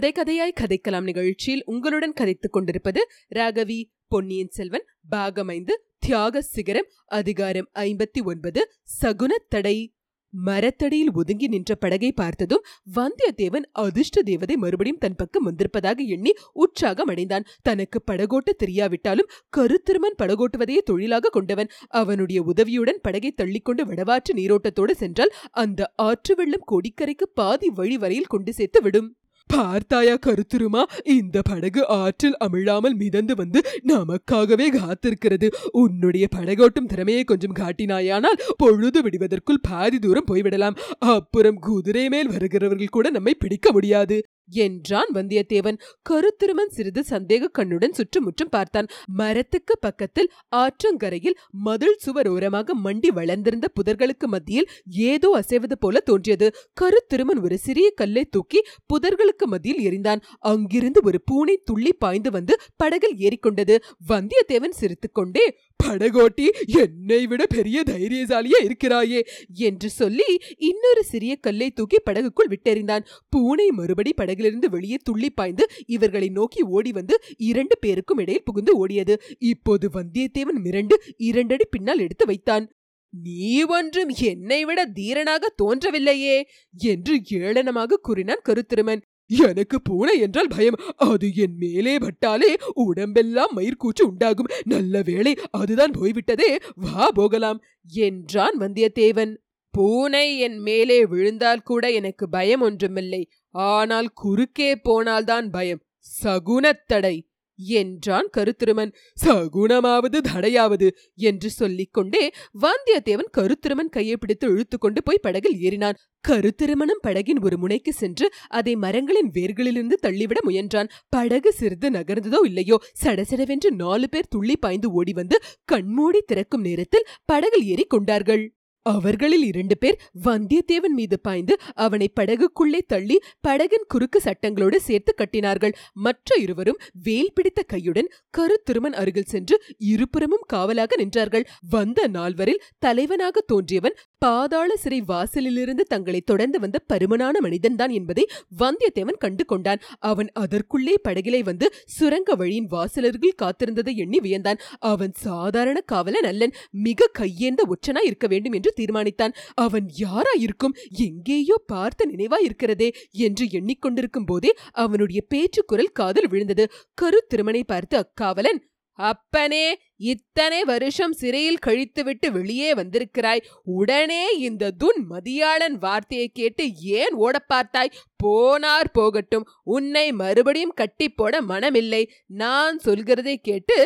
கதை கதையாய் கதைக்கலாம் நிகழ்ச்சியில் உங்களுடன் கதைத்துக் கொண்டிருப்பது ராகவி பொன்னியின் செல்வன் பாகமைந்து தியாக சிகரம் அதிகாரம் ஐம்பத்தி ஒன்பது சகுனத்தடை. மரத்தடியில் ஒதுங்கி நின்ற படகை பார்த்ததும் வந்தியத்தேவன் அதிர்ஷ்ட தேவதை மறுபடியும் தன் பக்கம் வந்திருப்பதாக எண்ணி உற்சாகம் அடைந்தான். தனக்கு படகோட்ட தெரியாவிட்டாலும் கருத்திருமன் படகோட்டுவதையே தொழிலாக கொண்டவன். அவனுடைய உதவியுடன் படகை தள்ளிக்கொண்டு வடவாற்று நீரோட்டத்தோடு சென்றால் அந்த ஆற்று வெள்ளம் கோடிக்கரைக்கு பாதி வழி வரையில் கொண்டு சேர்த்து விடும் பார்த்தாயா கருத்துருமா? இந்த படகு ஆற்றில் அமிழாமல் மிதந்து வந்து நமக்காகவே காத்திருக்கிறது. உன்னுடைய படகோட்டும் திறமையை கொஞ்சம் காட்டினாயானால் பொழுது விடுவதற்குள் பாதி தூரம் போய்விடலாம். அப்புறம் குதிரை மேல் வருகிறவர்கள் கூட நம்மை பிடிக்க முடியாது. என்றான் வந்தியத்தேவன். கருத்திருமன் சிறிது சந்தேக கண்ணுடன் சுற்றுமுற்றும் பார்த்தான். மரத்துக்கு பக்கத்தில் ஆற்றங்கரையில் மதில் சுவர் ஓரமாக மண்டி வளர்ந்திருந்த புதர்களுக்கு மத்தியில் ஏதோ அசைவது போல தோன்றியது. கருத்திருமன் ஒரு சிறிய கல்லை தூக்கி புதர்களுக்கு மத்தியில் எறிந்தான். அங்கிருந்து ஒரு பூனை துள்ளி பாய்ந்து வந்து படகில் ஏறிக்கொண்டது. வந்தியத்தேவன் சிரித்துக்கொண்டே படகோட்டி என்னை விட பெரிய தைரியசாலியா இருக்கிறாயே என்று சொல்லி இன்னொரு சிறிய கல்லை தூக்கி படகுக்குள் விட்டெறிந்தான். பூனை மறுபடி படகிலிருந்து வெளியே துள்ளி பாய்ந்து இவர்களை நோக்கி ஓடி வந்து இரண்டு பேருக்கும் இடையில் புகுந்து ஓடியது. இப்போது வந்தியத்தேவன் மிரண்டு இரண்டடி பின்னால் எடுத்து வைத்தான். நீ ஒன்றும் என்னை விட தீரனாக தோன்றவில்லையே என்று ஏளனமாக கூறினான் கருத்திருமன். எனக்கு பூனை என்றால் பயம். அது என் மேலே பட்டாலே உடம்பெல்லாம் மயிர்கூச்சு உண்டாகும். நல்ல வேளை அதுதான் போய்விட்டதே. வா போகலாம். என்றான் வந்தியத்தேவன். பூனை என் மேலே விழுந்தால் கூட எனக்கு பயம் ஒன்றுமில்லை. ஆனால் குறுக்கே போனால்தான் பயம். சகுனத்தடை. என்றான் கருத்திருமன். சகுனமாவது தடையாவது என்று சொல்லிக்கொண்டே வந்தியத்தேவன் கருத்திருமன் கையை பிடித்து இழுத்துக்கொண்டு போய் படகில் ஏறினான். கருத்திருமணம் படகின் ஒரு முனைக்கு சென்று அதை மரங்களின் வேர்களிலிருந்து தள்ளிவிட முயன்றான். படகு சிறிது நகர்ந்ததோ இல்லையோ சடசடவென்று நாலு பேர் துள்ளி பாய்ந்து ஓடி வந்து கண்மூடி திறக்கும் நேரத்தில் படகில் ஏறி கொண்டார்கள். அவர்களில் இரண்டு பேர் வந்தியத்தேவன் மீது பாய்ந்து அவனை படகுக்குள்ளே தள்ளி படகின் குறுக்கு சட்டங்களோடு சேர்த்து கட்டினார்கள். மற்ற இருவரும் வேல் பிடித்த கையுடன் கருத்திருமன் அருகில் சென்று இருபுறமும் காவலாக நின்றார்கள். வந்த நால்வரில் தலைவனாக தோன்றியவன் பாதாள சிறை வாசலிலிருந்து தங்களை தொடர்ந்து வந்த பருமனான மனிதன்தான் என்பதை வந்தியத்தேவன் கண்டு கொண்டான் அவன் அதற்குள்ளே படகிலே வந்து சுரங்க வழியின் வாசலர்கள் காத்திருந்ததை எண்ணி வியந்தான். அவன் சாதாரண காவலன் அல்லன் மிக கையேந்த ஒற்றனாய் இருக்க வேண்டும் என்று தீர்மானித்தான். அவன் யாராயிருக்கும்? எங்கேயோ பார்த்த நினைவாயிருக்கிறதே என்று எண்ணிக்கொண்டிருக்கும் போதே அவனுடைய பேச்சு குரல் காதல் விழுந்தது. கரு திருமனை பார்த்து அக்காவலன் அப்பனே இத்தனை வருஷம் சிறையில் கழித்துவிட்டு வெளியே வந்திருக்கிறாய். உடனே இந்த துன் மதியாளன் வார்த்தையை கேட்டு ஏன் ஓட பார்த்தாய் போனார் போகட்டும். உன்னை மறுபடியும் கட்டி போட மனமில்லை. நான் சொல்கிறதை கேட்டு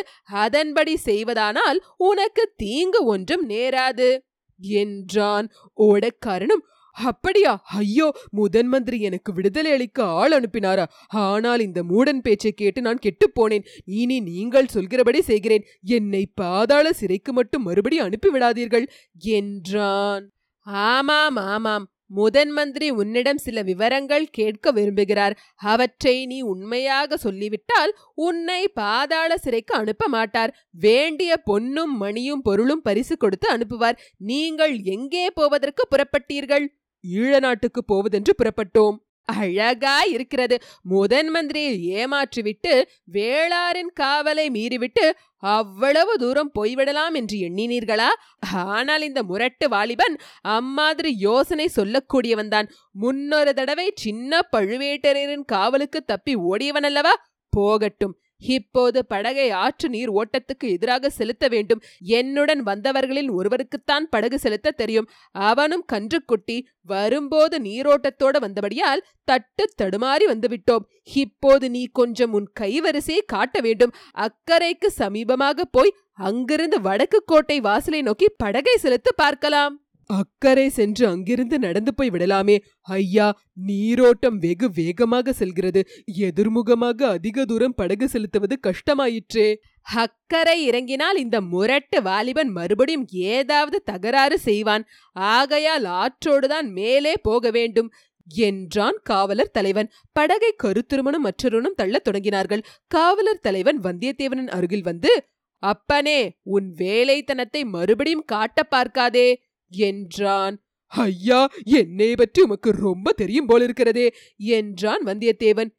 அதன்படி செய்வதானால் உனக்கு தீங்கு ஒன்றும் நேராது என்றான். ஓடக்காரனும் அப்படியா? ஐயோ முதன் மந்திரி எனக்கு விடுதலை அளிக்க ஆள் அனுப்பினாரா? ஆனால் இந்த மூடன் பேச்சை கேட்டு நான் கெட்டுப்போனேன் இனி நீங்கள் சொல்கிறபடி செய்கிறேன். என்னை பாதாள சிறைக்கு மட்டும் மறுபடி அனுப்பிவிடாதீர்கள் என்றான். ஆமாம் ஆமாம். முதன் மந்திரி உன்னிடம் சில விவரங்கள் கேட்க விரும்புகிறார். அவற்றை நீ உண்மையாக சொல்லிவிட்டால் உன்னை பாதாள சிறைக்கு அனுப்ப மாட்டார். வேண்டிய பொன்னும் மணியும் பொருளும் பரிசு கொடுத்து அனுப்புவார். நீங்கள் எங்கே போவதற்கு புறப்பட்டீர்கள்? ஈழ நாட்டுக்கு போவதென்று புறப்பட்டோம். அழகா இருக்கிறது. முதன் மந்திரியை ஏமாற்றிவிட்டு வேளாரின் காவலை மீறிவிட்டு அவ்வளவு தூரம் போய்விடலாம் என்று எண்ணினீர்களா? ஆனால் இந்த முரட்டு வாலிபன் அம்மாதிரி யோசனை சொல்லக்கூடியவன்தான். முன்னொரு தடவை சின்ன பழுவேட்டரையரின் காவலுக்கு தப்பி ஓடியவன் அல்லவா போகட்டும். இப்போது படகை ஆற்று நீர் ஓட்டத்துக்கு எதிராக செலுத்த வேண்டும். என்னுடன் வந்தவர்களில் ஒருவருக்குத்தான் படகு செலுத்த தெரியும். அவனும் கன்றுக்குட்டி வரும்போது நீரோட்டத்தோட வந்தபடியால் தட்டு தடுமாறி வந்துவிட்டோம். இப்போது நீ கொஞ்சம் உன் கைவரிசையை காட்ட வேண்டும். அக்கறைக்கு சமீபமாக போய் அங்கிருந்து வடக்கு கோட்டை வாசலை நோக்கி படகை செலுத்து பார்க்கலாம். அக்கறை சென்று அங்கிருந்து நடந்து போய் விடலாமே. ஐயா நீரோட்டம் வெகு வேகமாக செல்கிறது. எதிர்முகமாக அதிக தூரம் படகு செலுத்துவது கஷ்டமாயிற்றே. அக்கறை இறங்கினால் இந்த முரட்டு வாலிபன் மறுபடியும் ஏதாவது தகராறு செய்வான். ஆகையால் ஆற்றோடுதான் மேலே போக வேண்டும் என்றான் காவலர் தலைவன். படகை கருத்திருமனும் மற்றொருவனும் தள்ளத் தொடங்கினார்கள். காவலர் தலைவன் வந்தியத்தேவனின் அருகில் வந்து அப்பனே உன் வேலைத்தனத்தை மறுபடியும் காட்ட பார்க்காதே. என்றான். ஐயா என்னை பற்றி உமக்கு ரொம்ப தெரியும் போலிருக்கிறதே என்றான் வந்தியத்தேவன்.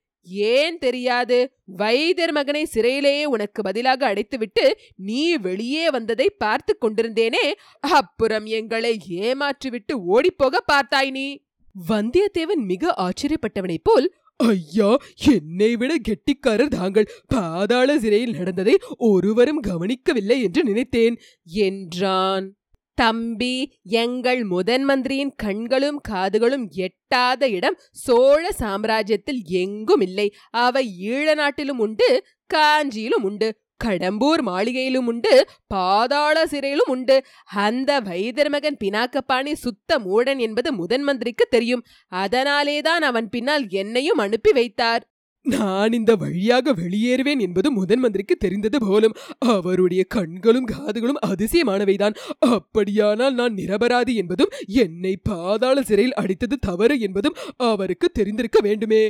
ஏன் தெரியாது? வைத்தியர் மகனை சிறையிலேயே உனக்கு பதிலாக அடைத்துவிட்டு நீ வெளியே வந்ததை பார்த்து கொண்டிருந்தேனே அப்புறம் எங்களை ஏமாற்றிவிட்டு ஓடிப்போக பார்த்தாய் நீ. வந்தியத்தேவன் மிக ஆச்சரியப்பட்டவனைப் போல் ஐயா என்னை விட கெட்டிக்காரர் தாங்கள். பாதாள சிறையில் நடந்ததை ஒருவரும் கவனிக்கவில்லை என்று நினைத்தேன் என்றான். தம்பி எங்கள் முதன் மந்திரியின் கண்களும் காதுகளும் எட்டாத இடம் சோழ சாம்ராஜ்யத்தில் எங்கும் இல்லை. அவை ஈழ நாட்டிலும் உண்டு காஞ்சியிலும் உண்டு கடம்பூர் மாளிகையிலும் உண்டு பாதாள சிறையிலும் உண்டு. அந்த வைத்தியர் மகன் பினாக்கப்பாணி சுத்த மூடன் என்பது முதன் மந்திரிக்கு தெரியும். அதனாலேதான் அவன் பின்னால் என்னையும் அனுப்பி வைத்தார். நான் இந்த வழியாக வெளியேறுவேன் என்பது முதன் மந்திரிக்கு தெரிந்தது போலும் அவருடைய கண்களும் காதுகளும் அதிசயமானவைதான். அப்படியானால் நான் நிரபராதி என்பதும் என்னை பாதாள சிறையில் அடித்தது தவறு என்பதும் அவருக்கு தெரிந்திருக்க வேண்டுமே.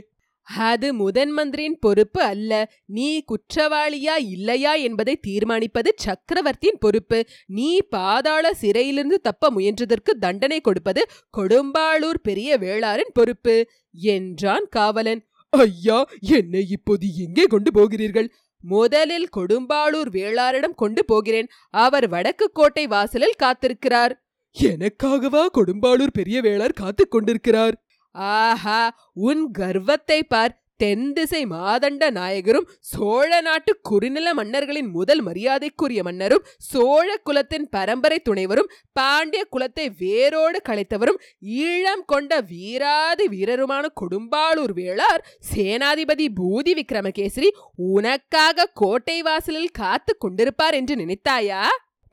அது முதன் மந்திரியின் பொறுப்பு அல்ல. நீ குற்றவாளியா இல்லையா என்பதை தீர்மானிப்பது சக்கரவர்த்தியின் பொறுப்பு. நீ பாதாள சிறையிலிருந்து தப்ப முயன்றதற்கு தண்டனை கொடுப்பது கொடும்பாளூர் பெரிய வேளாரின் பொறுப்பு என்றான் காவலன். ஐயா என்னை இப்போது எங்கே கொண்டு போகிறீர்கள்? முதலில் கொடும்பாளூர் வேளாரிடம் கொண்டு போகிறேன். அவர் வடக்கு கோட்டை வாசலில் காத்திருக்கிறார். எனக்காகவா கொடும்பாளூர் பெரிய வேளார் காத்துக் கொண்டிருக்கிறார்? ஆஹா உன் கர்வத்தை பார். தென் திசை மாதண்ட நாயகரும் சோழ நாட்டு குறுநில மன்னர்களின் முதல் மரியாதைக்குரிய மன்னரும் சோழ குலத்தின் பரம்பரை துணைவரும் பாண்டிய குலத்தை வேரோடு களைத்தவரும் ஈழம் கொண்ட வீராதி வீரருமான கொடும்பாளூர் வேளார் சேனாதிபதி பூதி விக்ரமகேசரி உனக்காக கோட்டை வாசலில் காத்து கொண்டிருப்பார் என்று நினைத்தாயா?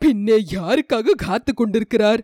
பின்னே யாருக்காக காத்து கொண்டிருக்கிறார்?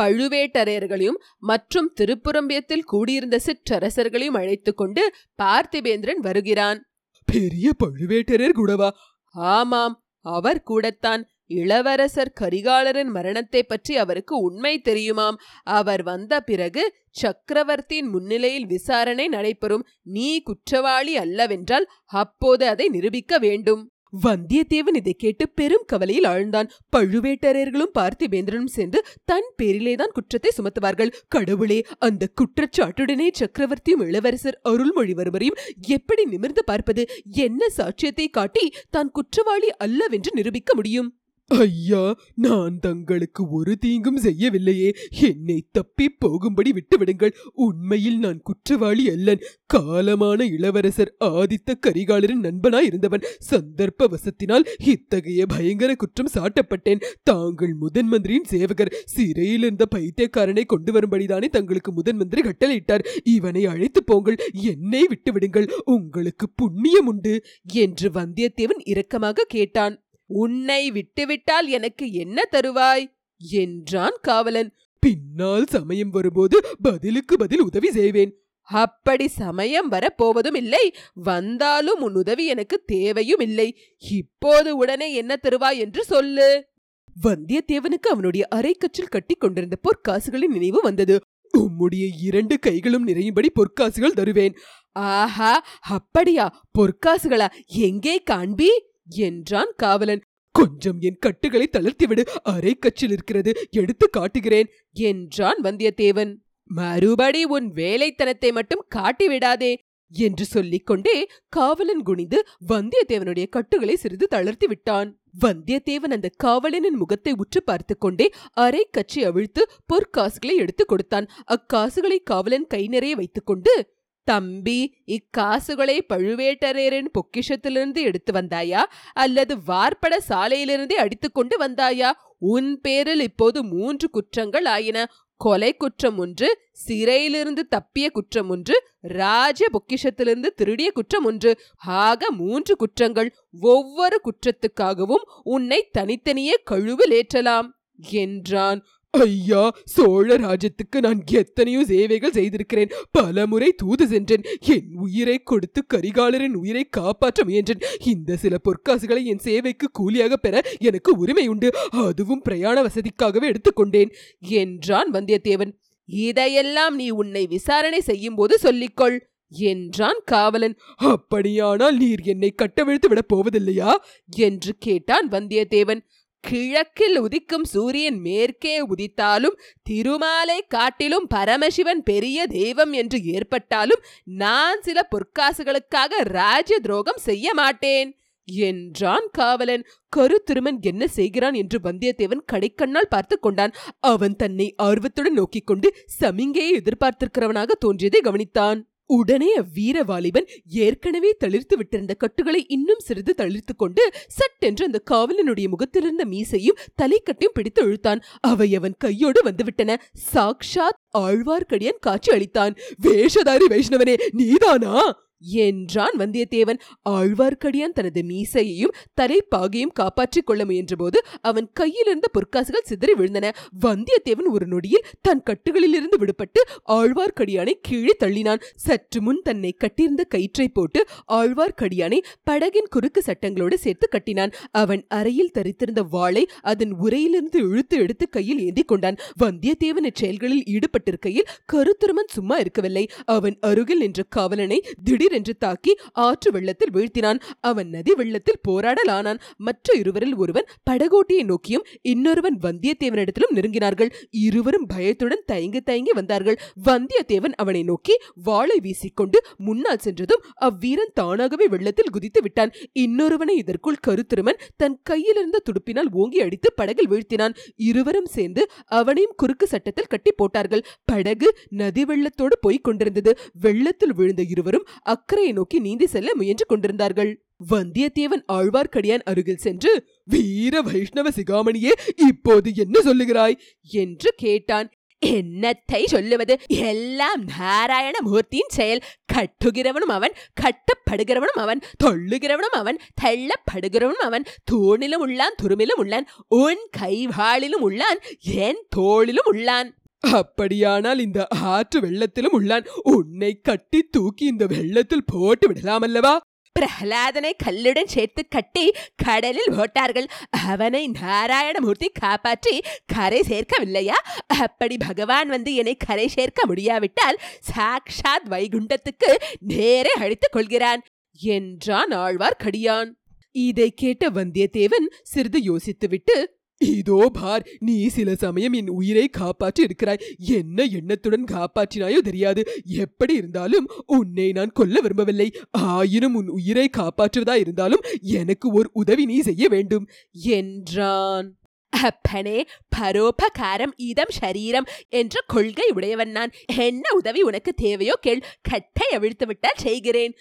பழுவேட்டரையர்களையும் மற்றும் திருப்புறம்பியத்தில் கூடியிருந்த சிற்றரசர்களையும் அழைத்துக் கொண்டு பார்த்திபேந்திரன் வருகிறான். பெரிய பழுவேட்டரையர் கூடவா? ஆமாம் அவர் கூடத்தான். இளவரசர் கரிகாலரின் மரணத்தை பற்றி அவருக்கு உண்மை தெரியுமாம். அவர் வந்த பிறகு சக்கரவர்த்தியின் முன்னிலையில் விசாரணை நடைபெறும். நீ குற்றவாளி அல்லவென்றால் அப்போது அதை நிரூபிக்க வேண்டும். வந்தியத்தேவன் இதை கேட்டு பெரும் கவலையில் ஆழ்ந்தான். பழுவேட்டரையர்களும் பார்த்திபேந்திரனும் சேர்ந்து தன் பேரிலேதான் குற்றத்தை சுமத்துவார்கள். கடவுளே அந்த குற்றச்சாட்டுடனே சக்கரவர்த்தியும் இளவரசர் அருள்மொழிவர்மரையும் எப்படி நிமிர்ந்து பார்ப்பது? என்ன சாட்சியத்தை காட்டி தான் குற்றவாளி அல்லவென்று நிரூபிக்க முடியும்? ஐயா நான் தங்களுக்கு ஒரு தீங்கும் செய்யவில்லையே. என்னை தப்பி போகும்படி விட்டுவிடுங்கள். உண்மையில் நான் குற்றவாளி அல்லன். காலமான இளவரசர் ஆதித்த கரிகாலரின் நண்பனாய் இருந்தவன். சந்தர்ப்ப வசத்தினால் இத்தகைய பயங்கர குற்றம் சாட்டப்பட்டேன். தாங்கள் முதன் மந்திரியின் சேவகர். சிறையில் இருந்த பைத்தியக்காரனை கொண்டு வரும்படிதானே தங்களுக்கு முதன் மந்திரி கட்டளையிட்டார். இவனை அழைத்து போங்கள். என்னை விட்டுவிடுங்கள். உங்களுக்கு புண்ணியம் உண்டு என்று வந்தியத்தேவன் இரக்கமாக கேட்டான். உன்னை விட்டுவிட்டால் எனக்கு என்ன தருவாய்? என்றான் காவலன். பின்னால் சமயம் வரும்போது பதிலுக்கு பதில் உதவி செய்வேன். அப்படி சமயம் வரப்போவதும் இல்லை. வந்தாலும் உன் உதவி எனக்கு தேவையும் இல்லை. இப்போது உடனே என்ன தருவாய் என்று சொல்லு. வந்தியத்தேவனுக்கு அவனுடைய அரைக்கச்சில் கட்டி கொண்டிருந்த பொற்காசுகளின் நினைவு வந்தது. உம்முடைய இரண்டு கைகளும் நிறையும்படி பொற்காசுகள் தருவேன். ஆஹா! அப்படியா? பொற்காசுகளா? எங்கே காண்பி? என்றான் காவலன். கொஞ்சம் என் கட்டுகளை தளர்த்திவிடு. அரை கச்சில் இருக்கிறது. எடுத்து காட்டுகிறேன் என்றான் வந்தியத்தேவன். மறுபடி உன் வேலைத்தனத்தை மட்டும் காட்டிவிடாதே என்று சொல்லிக்கொண்டே காவலன் குனிந்து வந்தியத்தேவனுடைய கட்டுகளை சிறிது தளர்த்தி விட்டான். வந்தியத்தேவன் அந்த காவலனின் முகத்தை உற்று பார்த்து கொண்டே அரை கச்சி அவிழ்த்து பொற்காசுகளை எடுத்துக் கொடுத்தான். அக்காசுகளை காவலன் கை நிறைய வைத்துக்கொண்டு தம்பி இக்காசுகளை பழுவேட்டரையரின் பொக்கிஷத்திலிருந்து எடுத்து வந்தாயா? அல்லது வார்ப்பட சாலையிலிருந்தே அடித்துக்கொண்டு வந்தாயா? உன் பேரில் இப்போது மூன்று குற்றங்கள் ஆயின. கொலை குற்றம் ஒன்று சிறையிலிருந்து தப்பிய குற்றம் ஒன்று ராஜ பொக்கிஷத்திலிருந்து திருடிய குற்றம் ஒன்று. ஆக மூன்று குற்றங்கள். ஒவ்வொரு குற்றத்துக்காகவும் உன்னை தனித்தனியே கழுவில் ஏற்றலாம். என்றான் ஐயா சோழ ராஜ்யத்துக்கு நான் எத்தனையோ சேவைகள் செய்திருக்கிறேன். பலமுறை தூது சென்றேன். என் உயிரை கொடுத்து கரிகாலரின் உயிரை காப்பாற்ற முயன்றேன். இந்த சில பொற்காசுகளை என் சேவைக்கு கூலியாக பெற எனக்கு உரிமை உண்டு. அதுவும் பிரயாண வசதிக்காகவே எடுத்துக்கொண்டேன். என்றான் வந்தியத்தேவன். இதையெல்லாம் நீ உன்னை விசாரணை செய்யும் போது சொல்லிக்கொள் என்றான் காவலன். அப்படியானால் நீர் என்னை கட்டவிழ்த்து விடப் போவதில்லையா? என்று கேட்டான் வந்தியத்தேவன். கிழக்கில் உதிக்கும் சூரியன் மேற்கே உதித்தாலும் திருமாலை காட்டிலும் பரமசிவன் பெரிய தெய்வம் என்று ஏற்பட்டாலும் நான் சில பொற்காசுகளுக்காக ராஜ்ய துரோகம் செய்ய மாட்டேன். என்றான் காவலன். கருத்திருமன் என்ன செய்கிறான் என்று வந்தியத்தேவன் கடைக்கண்ணால் பார்த்து கொண்டான். அவன் தன்னை ஆர்வத்துடன் நோக்கிக் கொண்டு சமிங்கையை எதிர்பார்த்திருக்கிறவனாக தோன்றியதை கவனித்தான். உடனே அவ்வீர வாலிபன் ஏற்கனவே தளிர்த்து விட்டிருந்த கட்டுகளை இன்னும் சிறிது தளிர்த்து கொண்டு சட்டென்று அந்த காவலனுடைய முகத்திலிருந்த மீசையும் தலைக்கட்டையும் பிடித்து இழுத்தான். அவை அவன் கையோடு வந்துவிட்டன. சாக்ஷாத் ஆழ்வார்க்கடியான் காட்சி அளித்தான். வேஷதாரி வைஷ்ணவனே நீதானா? என்றான் வந்தியத்தேவன். ஆழ்வார்க்கடியான் தனது மீசையையும் தலைப்பாகையும் காப்பாற்றிக் கொள்ள முயன்றபோது அவன் கையிலிருந்த பொற்காசுகள் சிதறி விழுந்தன. வந்தியத்தேவன் ஒரு நொடியில் தன் கட்டுகளிலிருந்து விடுபட்டு ஆழ்வார்க்கடியானை கீழே தள்ளினான். சற்று முன் தன்னை கட்டியிருந்த கயிற்றை போட்டு ஆழ்வார்க்கடியானை படகின் குறுக்கு சட்டங்களோடு சேர்த்து கட்டினான். அவன் அறையில் தரித்திருந்த வாளை அதன் உரையிலிருந்து இழுத்து எடுத்து கையில் ஏந்தி கொண்டான். வந்தியத்தேவன் இச்செயல்களில் ஈடுபட்டிருக்கையில் கருத்துருமன் சும்மா இருக்கவில்லை. அவன் அருகில் நின்ற காவலனை திடீர் திடீரென்று தாக்கி ஆற்று வெள்ளத்தில் வீழ்த்தினான். அவன் நதி வெள்ளத்தில் போராடலானான். மற்ற இருவரில் ஒருவன் படகோட்டியை நோக்கியும் இன்னொருவன் வந்தியத்தேவனிடத்திலும் நெருங்கினார்கள். இருவரும் பயத்துடன் தயங்கி தயங்கி வந்தார்கள். வந்தியத்தேவன் அவனை நோக்கி வாளை வீசிக்கொண்டு முன்னால் சென்றதும் அவ்வீரன் தானாகவே வெள்ளத்தில் குதித்து விட்டான். இன்னொருவனை இதற்குள் கருத்திருமன் தன் கையிலிருந்த துடுப்பினால் ஓங்கி அடித்து படகில் வீழ்த்தினான். இருவரும் சேர்ந்து அவனையும் குறுக்கு சட்டத்தில் கட்டி போட்டார்கள். படகு நதி வெள்ளத்தோடு போய்க் கொண்டிருந்தது. வெள்ளத்தில் விழுந்த இருவரும் அக்கறையை நோக்கி நீந்தி செல்ல முயன்று கொண்டிருந்தார்கள். வந்தியத்தேவன் ஆழ்வார்க்கடியான் அருகில் சென்று வீர வைஷ்ணவ சிகாமணியே இப்போது என்ன சொல்லுகிறாய்? என்று கேட்டான். என்னத்தை சொல்லுவது? எல்லாம் நாராயண மூர்த்தியின் செயல். கட்டுகிறவனும் அவன் கட்டப்படுகிறவனும் அவன் தொள்ளுகிறவனும் அவன் தள்ளப்படுகிறவனும் அவன் தூணிலும் உள்ளான் துருமிலும் உள்ளான் உன் கைவாளிலும் உள்ளான் என் தோளிலும் உள்ளான். அப்படியானால் இந்த ஆற்று வெள்ளத்திலும் உள்ளான். உன்னை கட்டி தூக்கி இந்த வெள்ளத்தில் போட்டு விடலாமல்லவா? பிரகலாதனை கல்லுடன் சேர்த்து கட்டி கடலில் போட்டார்கள் அவனை நாராயணமூர்த்தி காப்பாற்றி கரை சேர்க்கவில்லையா? அப்படி பகவான் வந்து என்னை கரை சேர்க்க முடியாவிட்டால் சாக்ஷாத் வைகுண்டத்துக்கு நேரே அழித்துக் கொள்கிறான் என்றான் ஆழ்வார்க்கடியான். இதை கேட்ட வந்தியத்தேவன் சிறிது யோசித்துவிட்டு இதோ பார் நீ சில சமயம் என் உயிரை காப்பாற்றி இருக்கிறாய் என்ன எண்ணத்துடன் காப்பாற்றினாயோ தெரியாது. எப்படி இருந்தாலும் உன்னை நான் கொல்ல விரும்பவில்லை. ஆயினும் உன் உயிரை காப்பாற்றுவதா இருந்தாலும் எனக்கு ஒரு உதவி நீ செய்ய வேண்டும் என்றான். அப்பனே பரோபகாரம் இதம் ஷரீரம் என்ற கொள்கை உடையவன் நான். என்ன உதவி உனக்கு தேவையோ கேள் கட்டை அவிழ்த்து விட்டால் செய்கிறேன்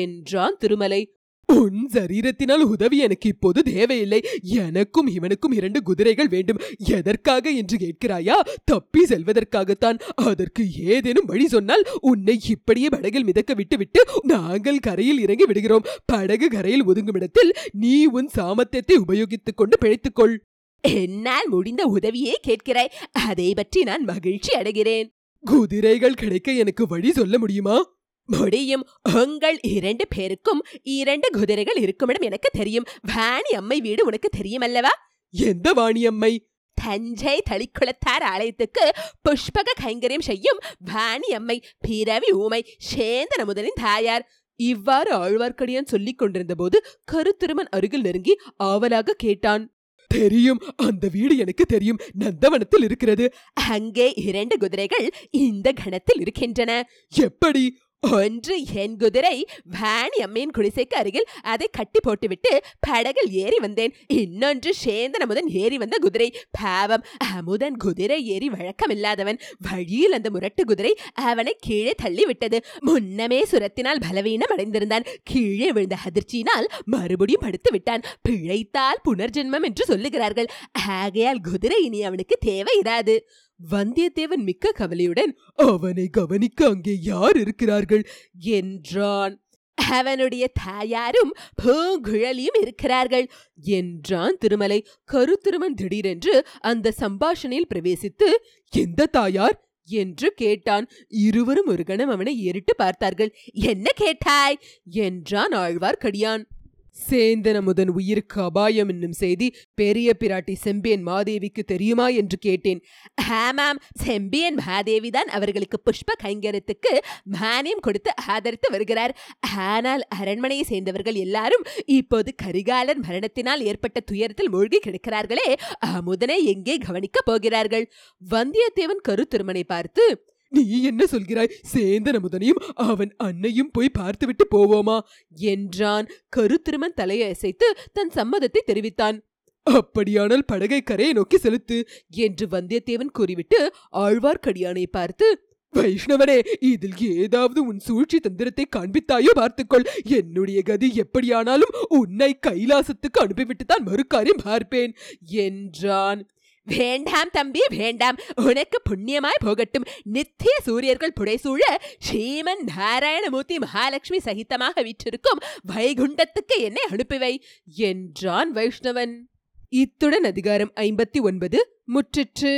என்றான் திருமலை. உன் சரீரத்தினால் உதவி எனக்கு இப்போது தேவையில்லை. எனக்கும் இவனுக்கும் இரண்டு குதிரைகள் வேண்டும். எதற்காக என்று கேட்கிறாயா? தப்பி செல்வதற்காகத்தான். அதற்கு ஏதேனும் வழி சொன்னால் உன்னை இப்படியே படகில் மிதக்க விட்டுவிட்டு நாங்கள் கரையில் இறங்கி விடுகிறோம். படகு கரையில் ஒதுங்கும் இடத்தில் நீ உன் சாமர்த்தியத்தை உபயோகித்துக் கொண்டு பிழைத்துக்கொள். என்னால் முடிந்த உதவியே கேட்கிறாய். அதை பற்றி நான் மகிழ்ச்சி அடைகிறேன். குதிரைகள் கிடைக்க எனக்கு வழி சொல்ல முடியுமா? முடியும் உங்கள் இரண்டு பேருக்கும் இரண்டு குதிரைகள் இருக்குமிடம் எனக்கு தெரியும். வாணி அம்மை வீடு உனக்கு தெரியும் அல்லவா எந்த வாணி அம்மை? தஞ்சை தளிக்குளத்தார் ஆலயத்துக்கு புஷ்பக கைங்கரியம் செய்யும் வாணி அம்மை பிறவி ஊமை சேந்தன முதலின் தாயார். இவ்வாறு ஆழ்வார்க்கடியான் சொல்லிக் கொண்டிருந்த போது கருத்திருமன் அருகில் நெருங்கி ஆவலாக கேட்டான். தெரியும் அந்த வீடு எனக்கு தெரியும். நந்தவனத்தில் இருக்கிறது. அங்கே இரண்டு குதிரைகள் இந்த கணத்தில் இருக்கின்றன. எப்படி? ஒன்று என் குதிரை வேணி அம்மையின் குடிசைக்கு அருகில் அதை கட்டி போட்டுவிட்டு படகில் ஏறி வந்தேன். இன்னொன்று சேந்தன் அமுதன் ஏறி வந்த குதிரை. பாவம் அமுதன் குதிரை ஏறி வழக்கமில்லாதவன். வழியில் அந்த முரட்டு குதிரை அவனை கீழே தள்ளி விட்டது முன்னமே சுரத்தினால் பலவீனம் அடைந்திருந்தான். கீழே விழுந்த அதிர்ச்சியினால் மறுபடியும் படுத்து விட்டான். பிழைத்தால் புனர்ஜென்மம் என்று சொல்லுகிறார்கள். ஆகையால் குதிரை இனி அவனுக்கு தேவை இராது வந்தியத்தேவன் மிக்க கவலையுடன் அவனை கவனிக்க அங்கே யார் இருக்கிறார்கள்? என்றான். அவனுடைய தாயாரும் பூங்குழலியும் இருக்கிறார்கள் என்றான் திருமலை. கருத்திருமன் திடீரென்று அந்த சம்பாஷணையில் பிரவேசித்து எந்த தாயார்? என்று கேட்டான். இருவரும் ஒரு கணம் அவனை ஏறிட்டு பார்த்தார்கள். என்ன கேட்டாய்? என்றான் ஆழ்வார்க்கடியான். சேந்தனமுதன் உயிருக்கு அபாயம் என்னும் செய்தி பெரிய பிராட்டி செம்பியன் மாதேவிக்கு தெரியுமா என்று கேட்டேன். ஹேமாம் செம்பியன் மாதேவிதான் அவர்களுக்கு புஷ்ப கைங்கரத்துக்கு மானியம் கொடுத்து ஆதரித்து வருகிறார். ஆனால் அரண்மனையை சேர்ந்தவர்கள் எல்லாரும் இப்போது கரிகாலர் மரணத்தினால் ஏற்பட்ட துயரத்தில் மூழ்கி கிடக்கிறார்களே. அமுதனை எங்கே கவனிக்கப் போகிறார்கள்? வந்தியத்தேவன் கருத்திருமனை பார்த்து நீ என்ன சொல்கிறாய்? சேந்தன முதனையும் அவன் அன்னையும் போய் பார்த்துவிட்டு போவோமா? என்றான். கருத்திருமன் தலையை அசைத்து தன் சம்மதத்தை தெரிவித்தான். அப்படியானால் படகை கரையை நோக்கி செலுத்து என்று வந்தியத்தேவன் கூறிவிட்டு ஆழ்வார்க்கடியானை பார்த்து வைஷ்ணவனே இதில் ஏதாவது உன் சூழ்ச்சி தந்திரத்தை காண்பித்தாயோ பார்த்துக்கொள். என்னுடைய கதி எப்படியானாலும் உன்னை கைலாசத்துக்கு அனுப்பிவிட்டுத்தான் மறுக்காரியம் பார்ப்பேன் என்றான். வேண்டாம் தம்பி வேண்டாம். உனக்கு புண்ணியமாய் போகட்டும். நித்திய சூரியர்கள் புடைசூழ ஸ்ரீமன் நாராயணமூர்த்தி மகாலட்சுமி சகிதமாக விற்றிருக்கும் வைகுண்டத்துக்கு என்னை அனுப்பிவை என்றான் வைஷ்ணவன். இத்துடன் அதிகாரம் ஐம்பத்தி ஒன்பது முற்றிற்று.